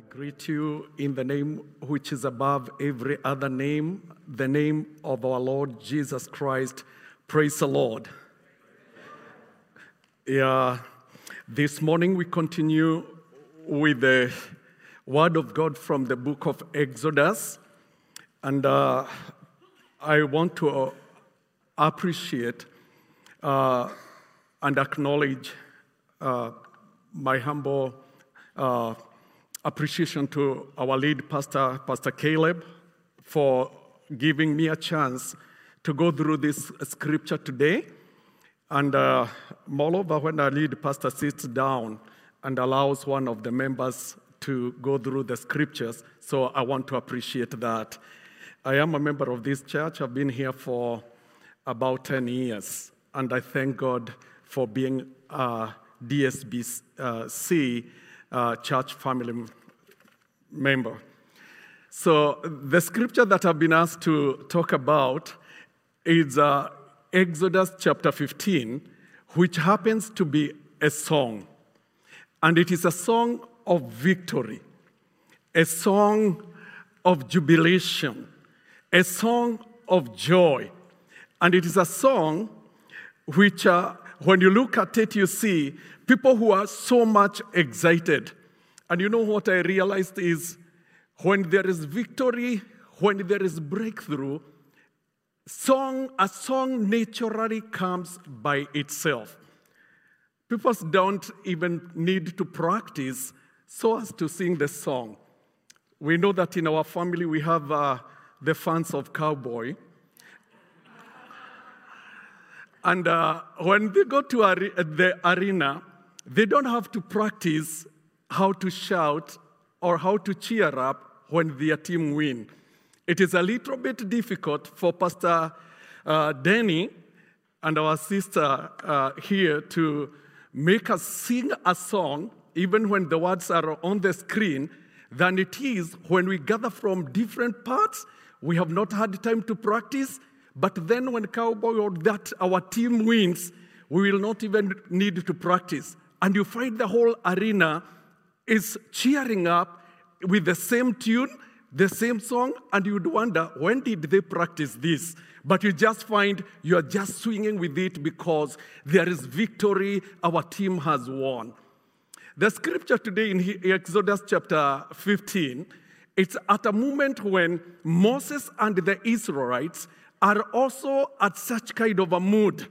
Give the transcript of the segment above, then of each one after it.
I greet you in the name which is above every other name, the name of our Lord Jesus Christ. Praise the Lord. Yeah, this morning we continue with the Word of God from the book of Exodus, and uh, I want to appreciate uh, and acknowledge uh, my humble uh, appreciation to our lead pastor, Pastor Caleb, for giving me a chance to go through this scripture today. And uh, moreover, when our lead pastor sits down and allows one of the members to go through the scriptures, so I want to appreciate that. I am a member of this church. I've been here for about 10 years, and I thank God for being a DSBC uh, church family member. So, the scripture that I've been asked to talk about is uh, Exodus chapter 15, which happens to be a song. And it is a song of victory, a song of jubilation, a song of joy. And it is a song which, uh, when you look at it, you see people who are so much excited. And you know what I realized is when there is victory, when there is breakthrough, song, a song naturally comes by itself. People don't even need to practice so as to sing the song. We know that in our family we have uh, the fans of Cowboy. And uh, when they go to are- the arena, they don't have to practice how to shout or how to cheer up when their team win. It is a little bit difficult for Pastor uh, Danny and our sister uh, here to make us sing a song, even when the words are on the screen, than it is when we gather from different parts. We have not had time to practice, but then when Cowboy or that our team wins, we will not even need to practice. And you find the whole arena is cheering up with the same tune, the same song, and you'd wonder when did they practice this? But you just find you're just swinging with it because there is victory, our team has won. The scripture today in Exodus chapter 15, it's at a moment when Moses and the Israelites are also at such kind of a mood.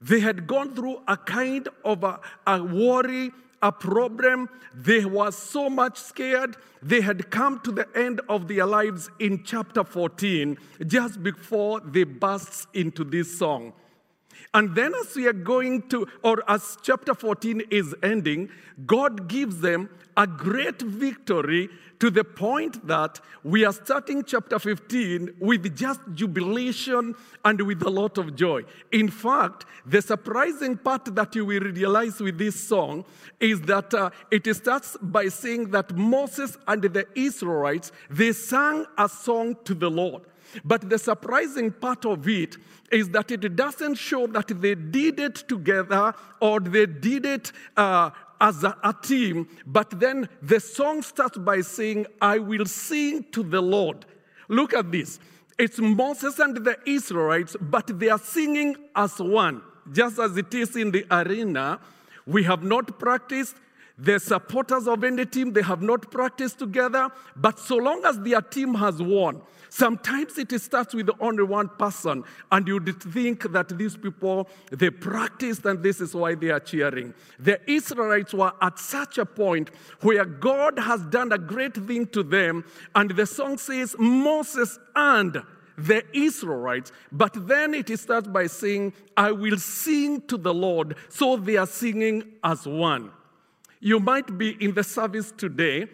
They had gone through a kind of a, a worry, a problem. They were so much scared. They had come to the end of their lives in chapter 14, just before they burst into this song. And then, as we are going to, or as chapter 14 is ending, God gives them a great victory to the point that we are starting chapter 15 with just jubilation and with a lot of joy. In fact, the surprising part that you will realize with this song is that uh, it starts by saying that Moses and the Israelites they sang a song to the Lord. But the surprising part of it is that it doesn't show that they did it together or they did it uh, as a, a, team, but then the song starts by saying, I will sing to the Lord. Look at this. It's Moses and the Israelites, but they are singing as one. Just as it is in the arena, we have not practiced. The supporters of any team, they have not practiced together, but so long as their team has won, sometimes it starts with only one person, and you'd think that these people, they practiced and this is why they are cheering. The Israelites were at such a point where God has done a great thing to them, and the song says, Moses and the Israelites, but then it starts by saying, I will sing to the Lord. So they are singing as one. You might be in the service today,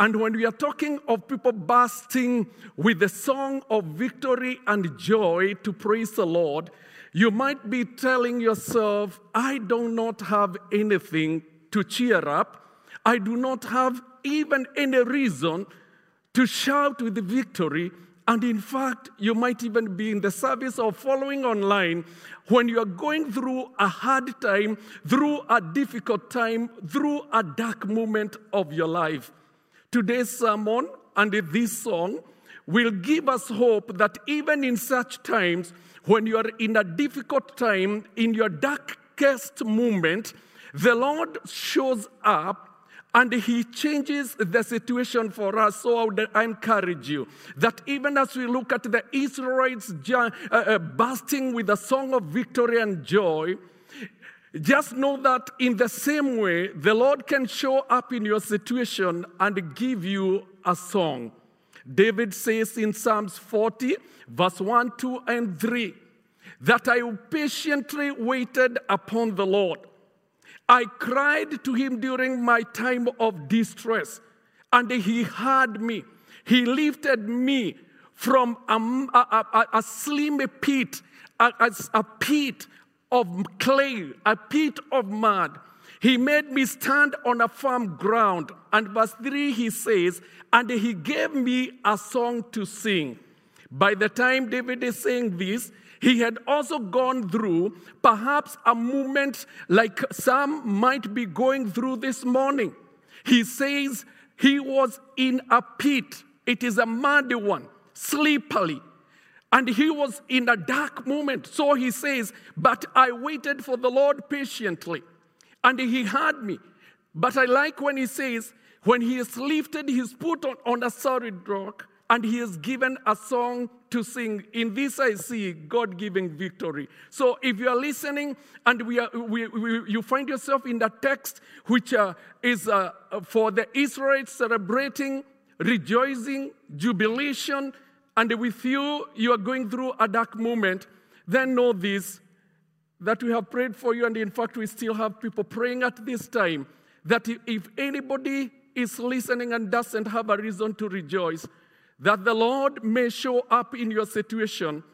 and when we are talking of people bursting with the song of victory and joy to praise the Lord, you might be telling yourself, I do not have anything to cheer up. I do not have even any reason to shout with victory. And in fact, you might even be in the service of following online when you are going through a hard time, through a difficult time, through a dark moment of your life. Today's sermon and this song will give us hope that even in such times, when you are in a difficult time, in your darkest moment, the Lord shows up and he changes the situation for us. So I would encourage you that even as we look at the Israelites uh, uh, bursting with a song of victory and joy, just know that in the same way, the Lord can show up in your situation and give you a song. David says in Psalms 40, verse 1, 2, and 3, that I patiently waited upon the Lord. I cried to him during my time of distress, and he heard me. He lifted me from a, a, a, a slim pit, a, a pit of clay, a pit of mud. He made me stand on a firm ground. And verse 3, he says, And he gave me a song to sing. By the time David is saying this, he had also gone through perhaps a moment like some might be going through this morning. He says he was in a pit, it is a muddy one, slippery. And he was in a dark moment. So he says, But I waited for the Lord patiently, and he heard me. But I like when he says, When he has lifted his foot on, on a solid rock, and he has given a song to sing. In this, I see God giving victory. So, if you are listening and we are, we, we, you find yourself in the text, which uh, is uh, for the Israelites celebrating, rejoicing, jubilation, and with you, you are going through a dark moment, then know this that we have prayed for you, and in fact, we still have people praying at this time that if anybody is listening and doesn't have a reason to rejoice, that the Lord may show up in your situation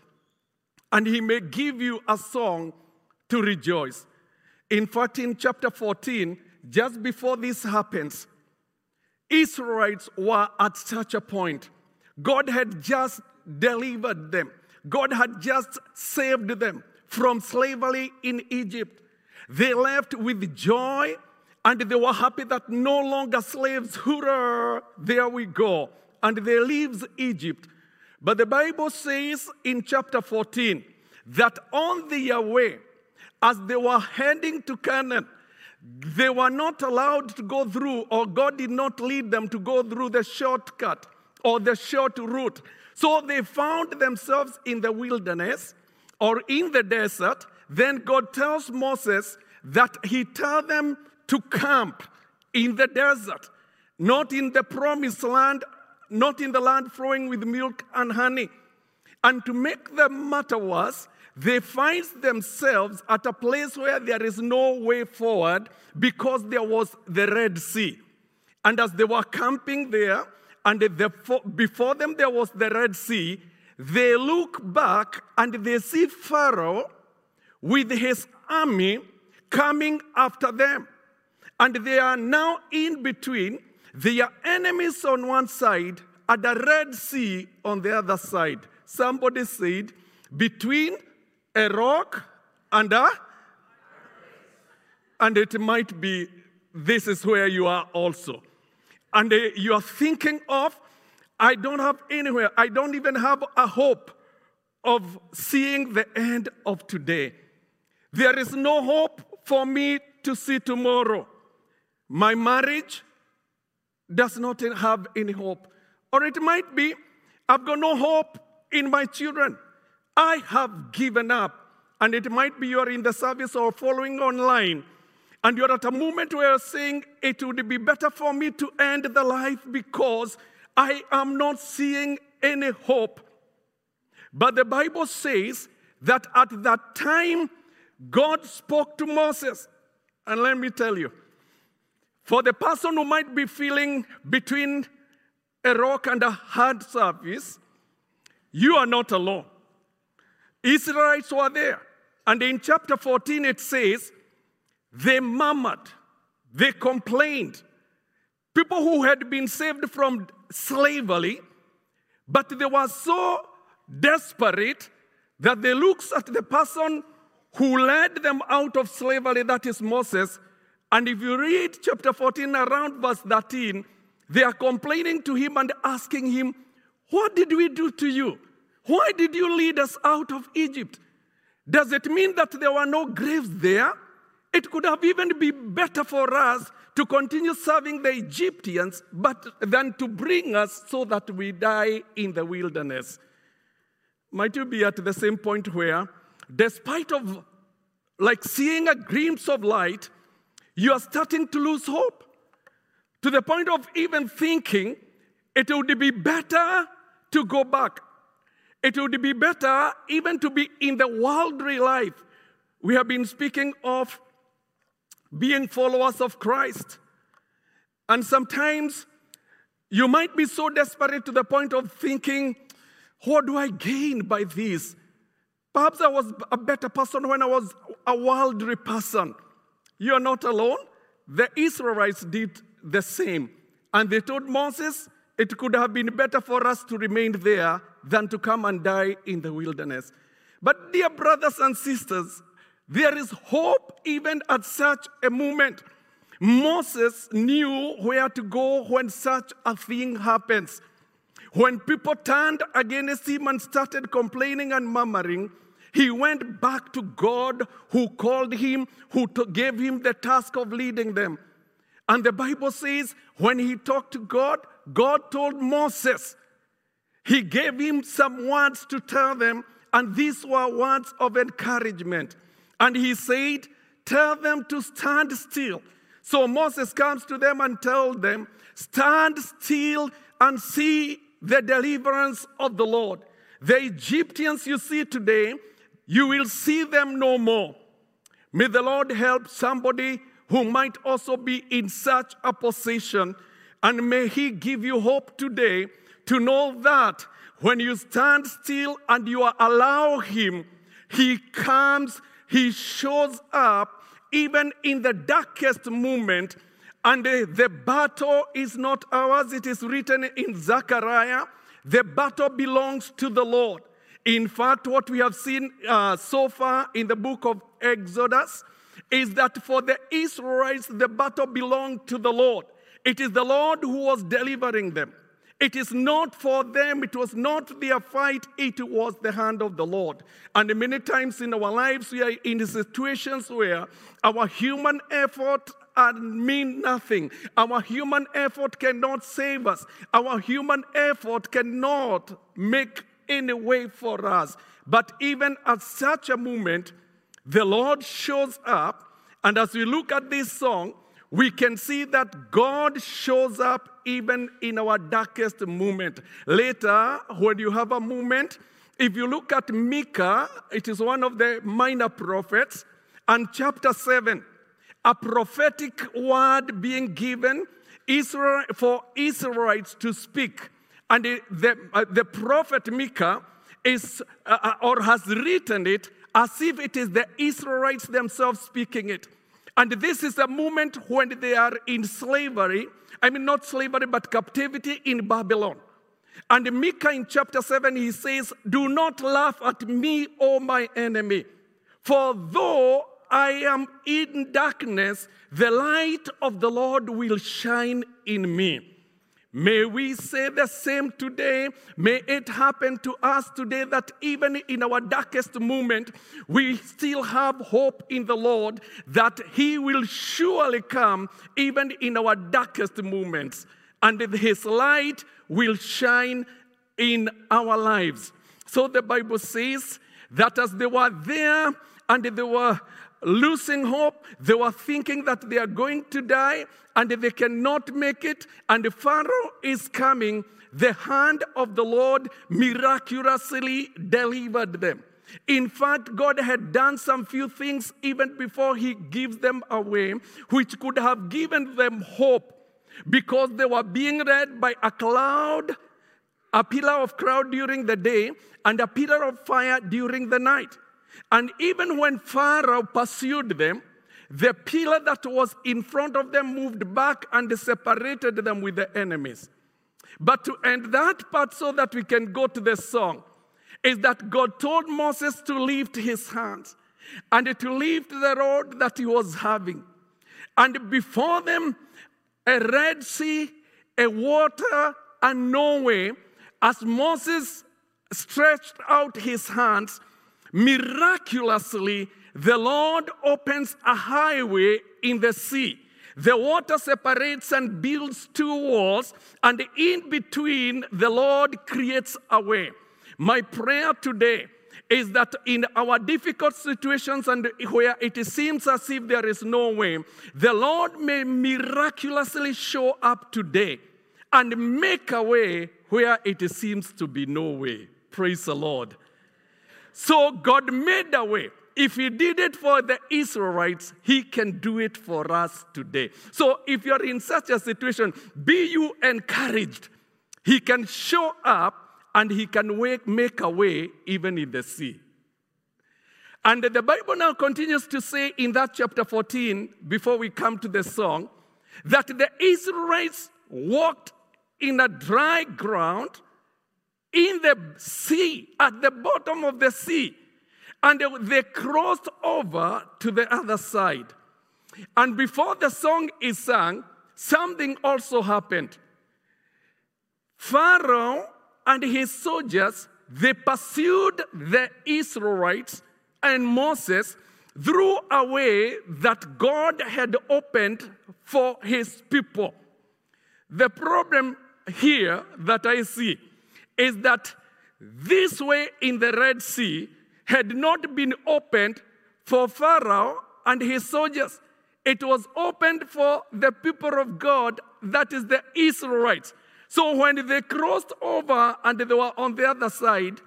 and he may give you a song to rejoice. In fact, in chapter 14, just before this happens, Israelites were at such a point. God had just delivered them, God had just saved them from slavery in Egypt. They left with joy and they were happy that no longer slaves. Hurrah! There we go and they leaves Egypt. But the Bible says in chapter 14 that on their way, as they were heading to Canaan, they were not allowed to go through, or God did not lead them to go through the shortcut or the short route. So they found themselves in the wilderness or in the desert. Then God tells Moses that he tell them to camp in the desert, not in the promised land not in the land flowing with milk and honey. And to make the matter worse, they find themselves at a place where there is no way forward because there was the Red Sea. And as they were camping there, and the, before them there was the Red Sea, they look back and they see Pharaoh with his army coming after them. And they are now in between their enemies on one side and the Red Sea on the other side. Somebody said, between a rock and a. And it might be, this is where you are also. And uh, you are thinking of, I don't have anywhere, I don't even have a hope of seeing the end of today. There is no hope for me to see tomorrow. My marriage does not have any hope. Or it might be, I've got no hope in my children. I have given up. And it might be you're in the service or following online, and you're at a moment where you're saying, It would be better for me to end the life because I am not seeing any hope. But the Bible says that at that time, God spoke to Moses. And let me tell you, for the person who might be feeling between a rock and a hard surface, you are not alone. Israelites were there. And in chapter 14, it says, they murmured, they complained. People who had been saved from slavery, but they were so desperate that they looked at the person who led them out of slavery, that is Moses. And if you read chapter 14 around verse 13, They are complaining to him and asking him, What did we do to you? Why did you lead us out of Egypt? Does it mean that there were no graves there? It could have even been better for us to continue serving the Egyptians, but than to bring us so that we die in the wilderness. Might you be at the same point where, despite of like seeing a glimpse of light, you are starting to lose hope to the point of even thinking it would be better to go back. It would be better even to be in the worldly life. We have been speaking of being followers of Christ. And sometimes you might be so desperate to the point of thinking, what do I gain by this? Perhaps I was a better person when I was a worldly person. You're not alone. The Israelites did the same. And they told Moses, it could have been better for us to remain there than to come and die in the wilderness. But, dear brothers and sisters, there is hope even at such a moment. Moses knew where to go when such a thing happens. When people turned against him and started complaining and murmuring, he went back to God who called him, who gave him the task of leading them. And the Bible says when he talked to God, God told Moses, he gave him some words to tell them, and these were words of encouragement. And he said, Tell them to stand still. So Moses comes to them and tells them, Stand still and see the deliverance of the Lord. The Egyptians you see today, you will see them no more. May the Lord help somebody who might also be in such a position, and may He give you hope today to know that when you stand still and you allow Him, He comes he shows up even in the darkest moment. And the battle is not ours, it is written in Zechariah. The battle belongs to the Lord. In fact, what we have seen uh, so far in the book of Exodus is that for the Israelites, the battle belonged to the Lord. It is the Lord who was delivering them. It is not for them, it was not their fight, it was the hand of the Lord. And many times in our lives, we are in situations where our human effort mean nothing. Our human effort cannot save us. Our human effort cannot make any way for us. But even at such a moment, the Lord shows up. And as we look at this song, we can see that God shows up even in our darkest moment. Later, when you have a moment, if you look at Micah, it is one of the minor prophets, and chapter 7, a prophetic word being given Israel, for Israelites to speak. And the, the, uh, prophet Micah is, uh, uh, or has written it as if it is the Israelites themselves speaking it. And this is a moment when they are in slavery. I mean, not slavery, but captivity in Babylon. And Micah in chapter 7, he says, Do not laugh at me, O my enemy, for though I am in darkness, the light of the Lord will shine in me. May we say the same today. May it happen to us today that even in our darkest moment, we still have hope in the Lord that He will surely come even in our darkest moments. And His light will shine in our lives. So the Bible says that as they were there and they were losing hope. They were thinking that they are going to die and they cannot make it. And the Pharaoh is coming. The hand of the Lord miraculously delivered them. In fact, God had done some few things even before He gives them away, which could have given them hope because they were being led by a cloud, a pillar of cloud during the day, and a pillar of fire during the night. And even when Pharaoh pursued them, the pillar that was in front of them moved back and separated them with the enemies. But to end that part so that we can go to the song, is that God told Moses to lift his hands and to lift the rod that he was having. And before them, a Red Sea a water and no way, as Moses stretched out his hands, miraculously the Lord opens a highway in the sea. The water separates and builds two walls, and in between, the Lord creates a way. My prayer today is that in our difficult situations and where it seems as if there is no way, the Lord may miraculously show up today and make a way where it seems to be no way. Praise the Lord. So God made a way. If He did it for the Israelites, He can do it for us today. So if you're in such a situation, be you encouraged. He can show up and He can make a way even in the sea. And the Bible now continues to say in that chapter 14, before we come to the song, that the Israelites walked in a dry ground in the sea, at the bottom of the sea. And they crossed over to the other side. And before the song is sung, something also happened. Pharaoh and his soldiers, they pursued the Israelites and Moses through a way that God had opened for his people. The problem here that I see is that this way in the Red Sea had not been opened for Pharaoh and his soldiers. It was opened for the people of God, that is the Israelites. So when they crossed over and they were on the other side,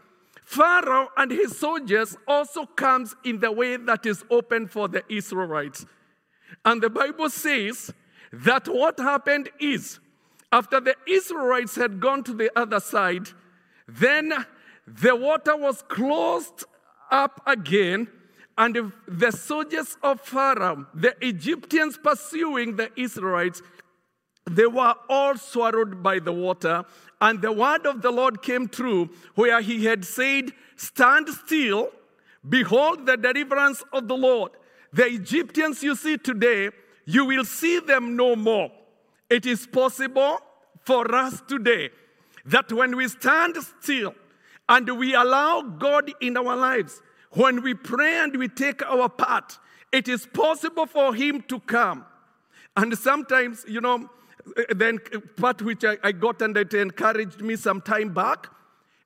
Pharaoh and his soldiers also comes in the way that is open for the Israelites. And the Bible says that what happened is after the Israelites had gone to the other side, then the water was closed up again, and the soldiers of Pharaoh, the Egyptians pursuing the Israelites, they were all swallowed by the water. And the word of the Lord came true, where he had said, Stand still, behold the deliverance of the Lord. The Egyptians you see today, you will see them no more. It is possible for us today that when we stand still and we allow God in our lives, when we pray and we take our part, it is possible for Him to come. And sometimes, you know, then part which I, I got and it encouraged me some time back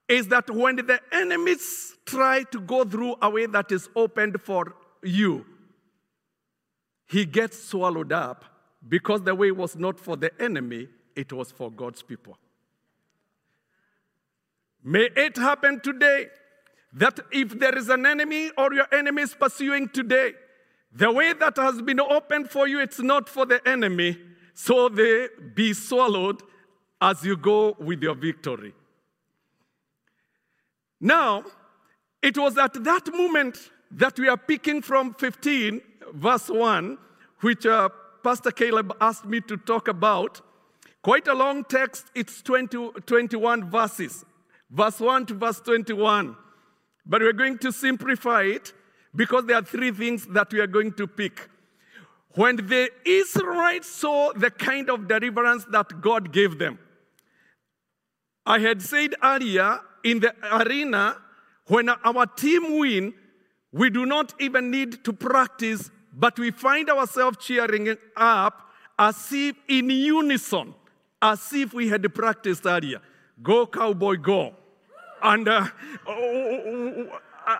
is that when the enemies try to go through a way that is opened for you, he gets swallowed up because the way was not for the enemy, it was for God's people. May it happen today that if there is an enemy or your enemy is pursuing today, the way that has been opened for you, it's not for the enemy, so they be swallowed as you go with your victory. Now, it was at that moment that we are picking from 15, verse 1, which uh, Pastor Caleb asked me to talk about. Quite a long text, it's 20, 21 verses, verse 1 to verse 21. But we're going to simplify it because there are three things that we are going to pick. When the Israelites saw the kind of deliverance that God gave them, I had said earlier in the arena, when our team win, we do not even need to practice, but we find ourselves cheering up as if in unison as if we had practiced earlier. Go, cowboy, go. And uh, uh, uh, uh,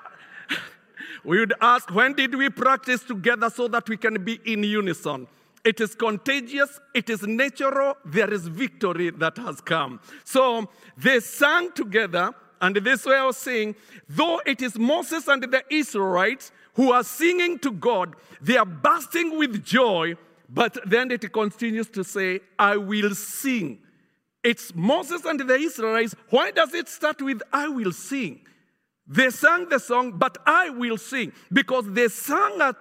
we would ask, when did we practice together so that we can be in unison? It is contagious, it is natural, there is victory that has come. So they sang together, and this way I was saying, though it is Moses and the Israelites who are singing to God, they are bursting with joy but then it continues to say, I will sing. It's Moses and the Israelites. Why does it start with, I will sing? They sang the song, but I will sing, because they sang at,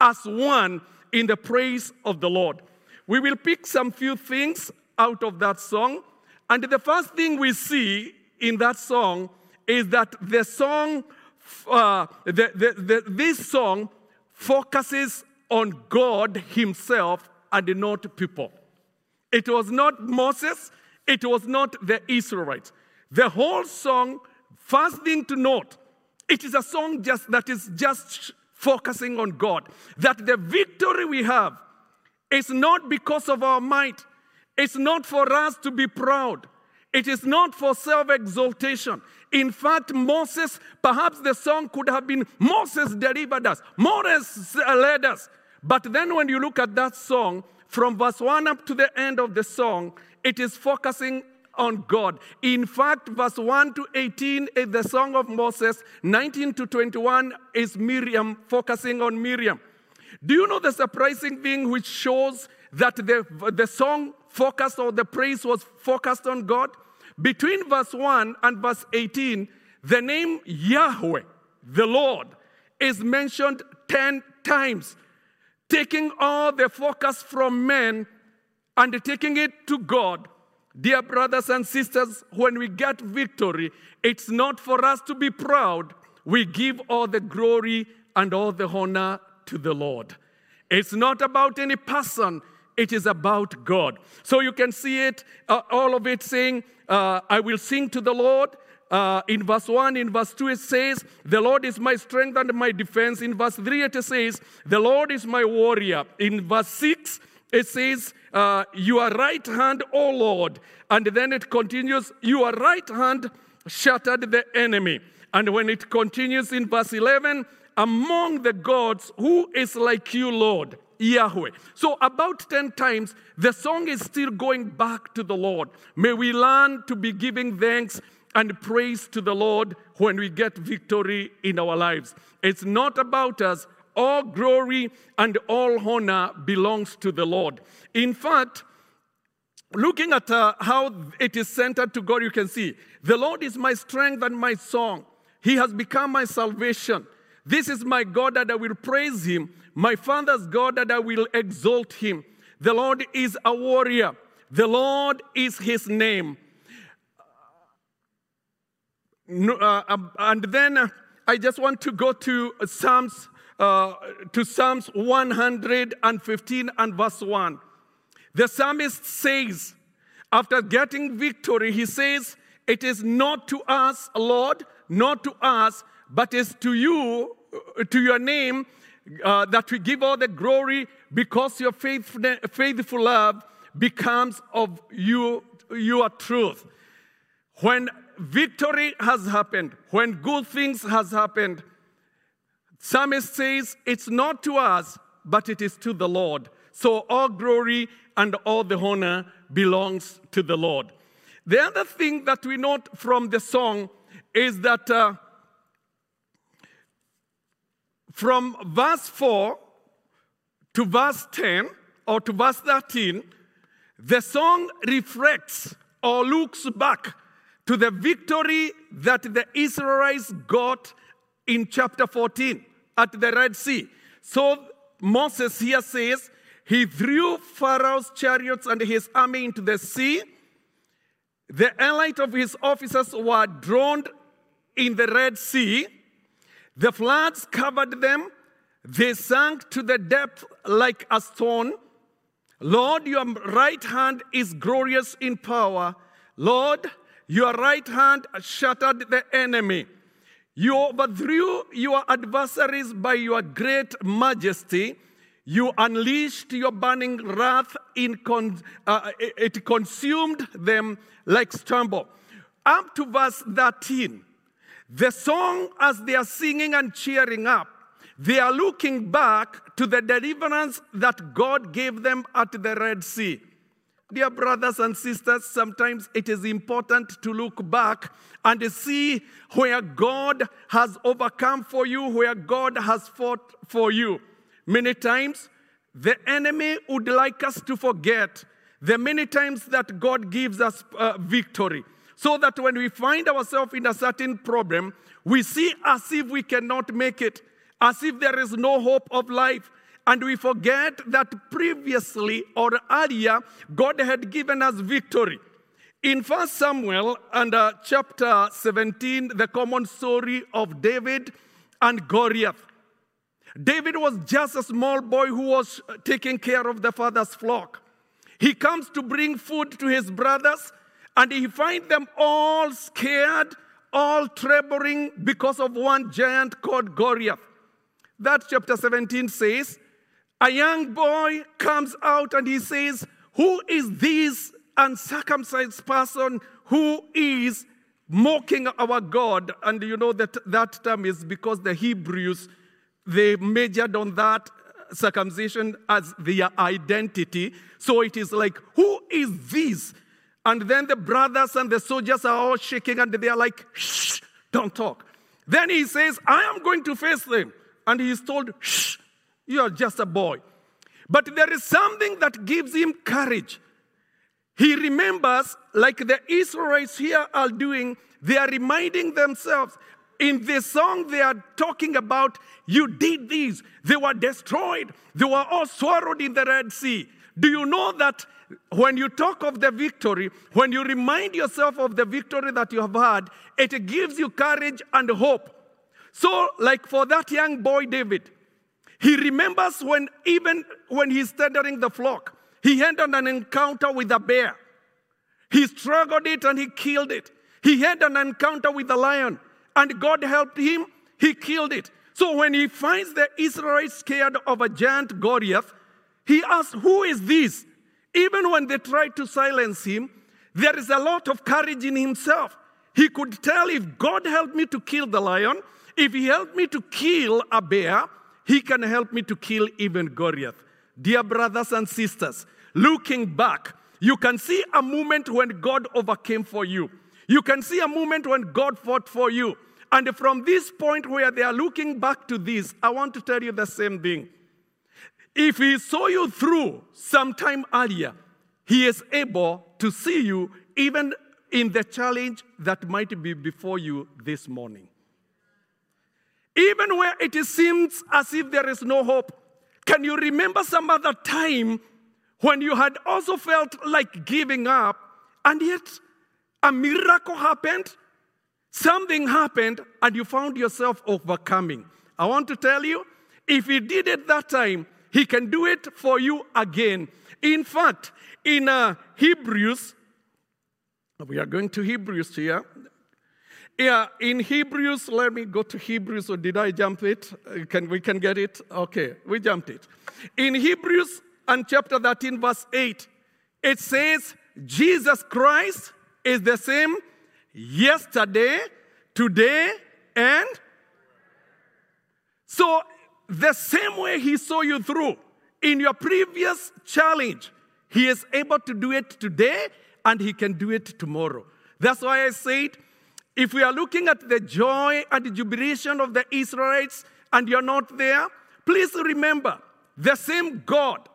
as one in the praise of the Lord. We will pick some few things out of that song. And the first thing we see in that song is that the song, uh, the, the, the, this song focuses on God Himself and not people. It was not Moses, it was not the Israelites. The whole song, first thing to note, it is a song just that is just focusing on God. That the victory we have is not because of our might. It's not for us to be proud. It is not for self exaltation. In fact, Moses, perhaps the song could have been Moses delivered us, Moses led us. But then when you look at that song, from verse 1 up to the end of the song, it is focusing on God. In fact, verse 1 to 18 is the song of Moses, 19 to 21 is Miriam, focusing on Miriam. Do you know the surprising thing which shows that the, the song focused or the praise was focused on God? Between verse 1 and verse 18, the name Yahweh, the Lord, is mentioned 10 times, taking all the focus from men and taking it to God. Dear brothers and sisters, when we get victory, it's not for us to be proud. We give all the glory and all the honor to the Lord. It's not about any person, it is about God. So you can see it, uh, all of it saying, uh, I will sing to the Lord. Uh, in verse 1, in verse 2, it says, The Lord is my strength and my defense. In verse 3, it says, The Lord is my warrior. In verse 6, it says, uh, Your right hand, O Lord. And then it continues, Your right hand shattered the enemy. And when it continues in verse 11, among the gods, who is like you, Lord? Yahweh. So, about 10 times, the song is still going back to the Lord. May we learn to be giving thanks and praise to the Lord when we get victory in our lives. It's not about us. All glory and all honor belongs to the Lord. In fact, looking at uh, how it is centered to God, you can see the Lord is my strength and my song. He has become my salvation. This is my God that I will praise him, my Father's God that I will exalt him. The Lord is a warrior, the Lord is his name. Uh, um, and then I just want to go to Psalms, uh, to Psalms 115 and verse 1. The psalmist says, after getting victory, he says, It is not to us, Lord, not to us, but is to you to your name uh, that we give all the glory because your faithful, faithful love becomes of you, your truth. When victory has happened, when good things has happened, psalmist says it's not to us, but it is to the Lord. So all glory and all the honor belongs to the Lord. The other thing that we note from the song is that uh, from verse 4 to verse 10 or to verse 13, the song reflects or looks back to the victory that the Israelites got in chapter 14 at the Red Sea. So Moses here says, he threw Pharaoh's chariots and his army into the sea. The elite of his officers were drowned in the Red Sea. The floods covered them. They sank to the depth like a stone. Lord, your right hand is glorious in power. Lord, your right hand shattered the enemy. You overthrew your adversaries by your great majesty. You unleashed your burning wrath, in con- uh, it consumed them like stubble. Up to verse 13, the song, as they are singing and cheering up, they are looking back to the deliverance that God gave them at the Red Sea. Dear brothers and sisters, sometimes it is important to look back and see where God has overcome for you, where God has fought for you. Many times, the enemy would like us to forget the many times that God gives us uh, victory so that when we find ourselves in a certain problem, we see as if we cannot make it, as if there is no hope of life. And we forget that previously or earlier, God had given us victory. In 1 Samuel and uh, chapter 17, the common story of David and Goliath. David was just a small boy who was taking care of the father's flock. He comes to bring food to his brothers, and he finds them all scared, all trembling because of one giant called Goliath. That chapter 17 says, A young boy comes out and he says, Who is this uncircumcised person who is mocking our God? And you know that that term is because the Hebrews, they majored on that circumcision as their identity. So it is like, Who is this? And then the brothers and the soldiers are all shaking and they are like, Shh, don't talk. Then he says, I am going to face them. And he is told, Shh, you are just a boy. But there is something that gives him courage. He remembers, like the Israelites here are doing, they are reminding themselves in this song, they are talking about, you did this. They were destroyed. They were all swallowed in the Red Sea. Do you know that when you talk of the victory, when you remind yourself of the victory that you have had, it gives you courage and hope. So, like for that young boy, David, he remembers when, even when he's tendering the flock, he had an encounter with a bear. He struggled it and he killed it. He had an encounter with a lion and God helped him. He killed it. So when he finds the Israelites scared of a giant Goliath, he asks, Who is this? Even when they tried to silence him, there is a lot of courage in himself. He could tell if God helped me to kill the lion, if he helped me to kill a bear, he can help me to kill even Goliath. Dear brothers and sisters, looking back, you can see a moment when God overcame for you. You can see a moment when God fought for you. And from this point where they are looking back to this, I want to tell you the same thing. If He saw you through sometime earlier, He is able to see you even in the challenge that might be before you this morning. Even where it seems as if there is no hope, can you remember some other time when you had also felt like giving up and yet a miracle happened? Something happened and you found yourself overcoming. I want to tell you, if he did it that time, he can do it for you again. In fact, in uh, Hebrews, we are going to Hebrews here. Yeah, in Hebrews, let me go to Hebrews, or did I jump it? Uh, can, we can get it? Okay, we jumped it. In Hebrews and chapter 13, verse 8, it says, Jesus Christ is the same yesterday, today, and so the same way he saw you through in your previous challenge, he is able to do it today and he can do it tomorrow. That's why I said, if we are looking at the joy and the jubilation of the Israelites and you're not there, please remember the same God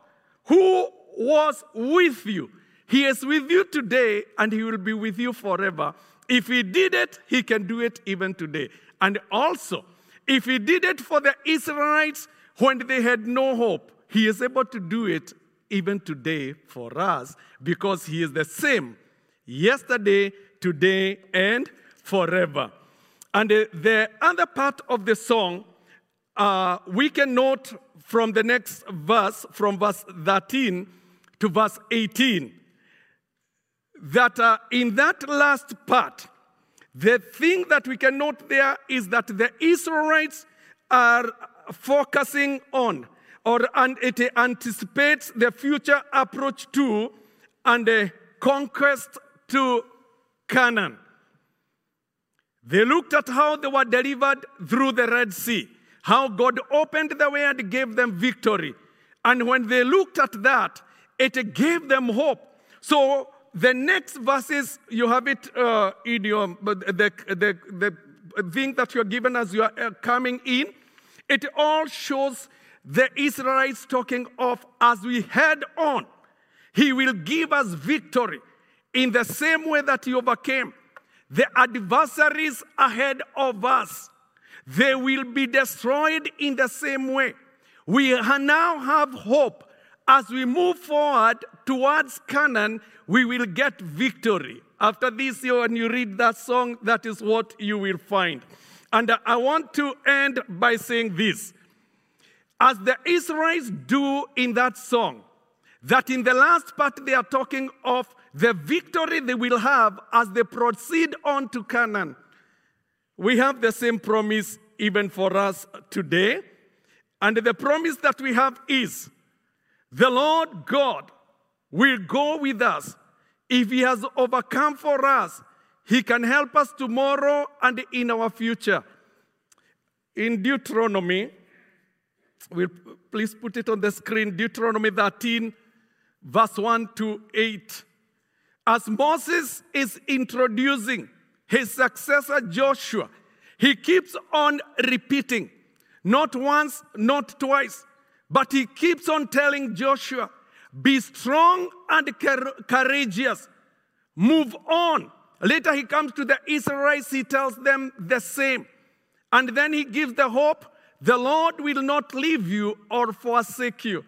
who was with you. He is with you today and he will be with you forever. If he did it, he can do it even today. And also, if he did it for the Israelites when they had no hope, he is able to do it even today for us because he is the same yesterday, today, and forever. And the other part of the song, uh, we can note from the next verse, from verse 13 to verse 18, that uh, in that last part, the thing that we can note there is that the Israelites are focusing on, or and it anticipates the future approach to and the conquest to Canaan. They looked at how they were delivered through the Red Sea, how God opened the way and gave them victory. And when they looked at that, it gave them hope. So the next verses, you have it uh, in your, the, the, the thing that you're given as you are uh, coming in. It all shows the Israelites talking of as we head on, He will give us victory in the same way that He overcame. The adversaries ahead of us, they will be destroyed in the same way. We now have hope as we move forward towards Canaan, we will get victory. After this, year, when you read that song, that is what you will find. And I want to end by saying this. As the Israelites do in that song, that in the last part they are talking of the victory they will have as they proceed on to Canaan. We have the same promise even for us today. And the promise that we have is the Lord God will go with us. If He has overcome for us, He can help us tomorrow and in our future. In Deuteronomy, we'll please put it on the screen Deuteronomy 13, verse 1 to 8. As Moses is introducing his successor Joshua, he keeps on repeating, not once, not twice, but he keeps on telling Joshua, be strong and courageous. Move on. Later he comes to the Israelites, he tells them the same. And then he gives the hope the Lord will not leave you or forsake you.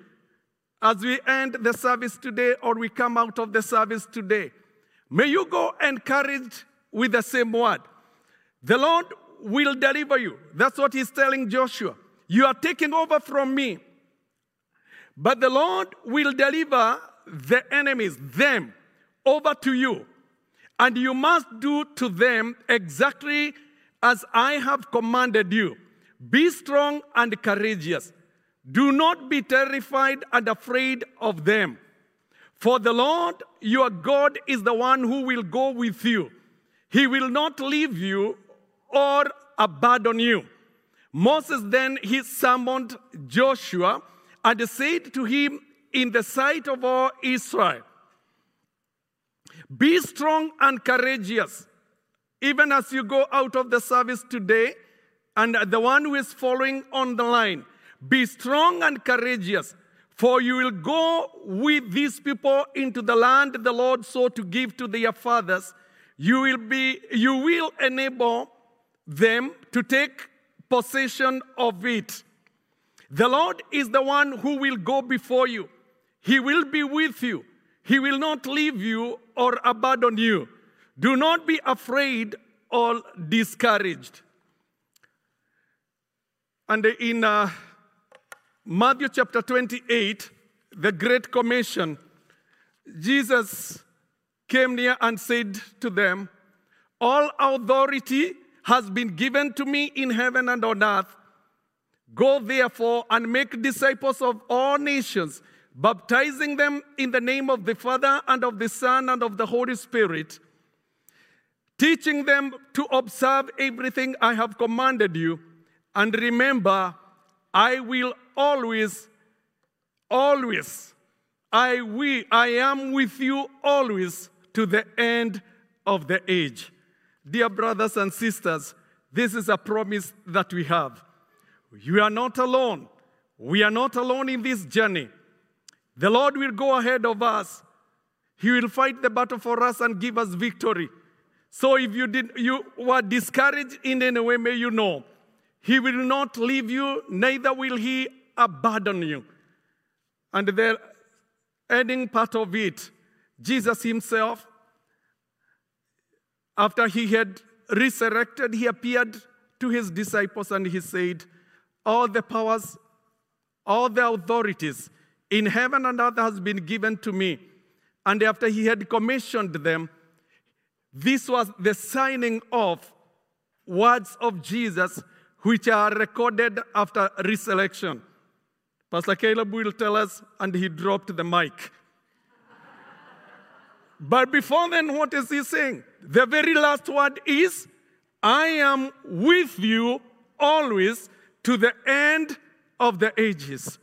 As we end the service today or we come out of the service today, may you go encouraged with the same word. The Lord will deliver you. That's what he's telling Joshua. You are taking over from me. But the Lord will deliver the enemies, them, over to you. And you must do to them exactly as I have commanded you. Be strong and courageous. Do not be terrified and afraid of them. For the Lord your God is the one who will go with you. He will not leave you or abandon you. Moses then he summoned Joshua and said to him in the sight of all Israel, Be strong and courageous, even as you go out of the service today and the one who is following on the line. Be strong and courageous, for you will go with these people into the land the Lord sought to give to their fathers. You will be, you will enable them to take possession of it. The Lord is the one who will go before you. He will be with you. He will not leave you or abandon you. Do not be afraid or discouraged. And in uh, Matthew chapter 28, the Great Commission, Jesus came near and said to them, All authority has been given to me in heaven and on earth. Go therefore and make disciples of all nations, baptizing them in the name of the Father and of the Son and of the Holy Spirit, teaching them to observe everything I have commanded you. And remember, I will always, always, I will, I am with you always to the end of the age. Dear brothers and sisters, this is a promise that we have. You are not alone. We are not alone in this journey. The Lord will go ahead of us. He will fight the battle for us and give us victory. So if you did you were discouraged in any way, may you know he will not leave you, neither will he abandon you. And the ending part of it, Jesus himself, after he had resurrected, he appeared to his disciples and he said, All the powers, all the authorities in heaven and earth has been given to me. And after he had commissioned them, this was the signing of words of Jesus which are recorded after resurrection. Pastor Caleb will tell us, and he dropped the mic. but before then, what is he saying? The very last word is, I am with you always to the end of the ages.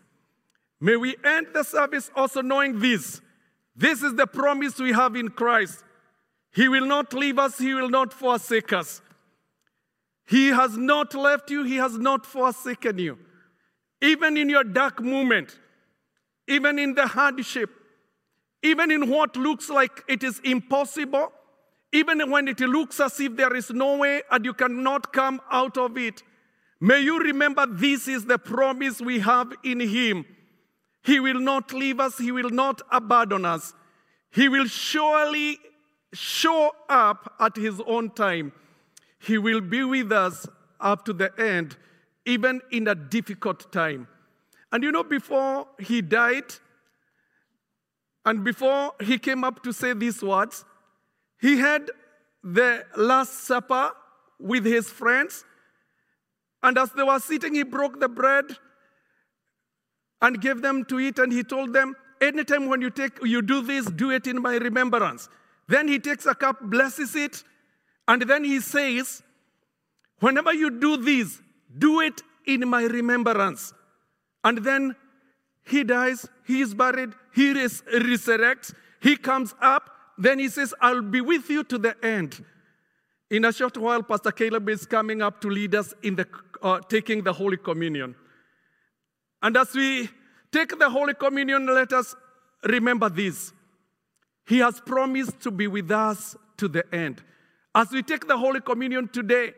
May we end the service also knowing this. This is the promise we have in Christ. He will not leave us, He will not forsake us. He has not left you, He has not forsaken you. Even in your dark moment, even in the hardship, even in what looks like it is impossible, even when it looks as if there is no way and you cannot come out of it, may you remember this is the promise we have in Him. He will not leave us, He will not abandon us. He will surely show up at His own time. He will be with us up to the end, even in a difficult time. And you know, before he died, And before he came up to say these words, he had the Last Supper with his friends. And as they were sitting, he broke the bread and gave them to eat. And he told them, Anytime when you take you do this, do it in my remembrance. Then he takes a cup, blesses it, and then he says, Whenever you do this, do it in my remembrance. And then he dies, he is buried, he res- resurrects, he comes up, then he says, I'll be with you to the end. In a short while, Pastor Caleb is coming up to lead us in the uh, taking the Holy Communion. And as we take the Holy Communion, let us remember this. He has promised to be with us to the end. As we take the Holy Communion today,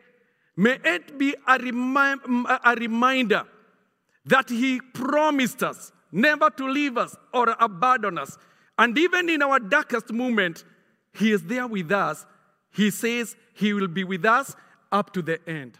may it be a, remi- a reminder that He promised us never to leave us or abandon us. And even in our darkest moment, He is there with us. He says He will be with us up to the end.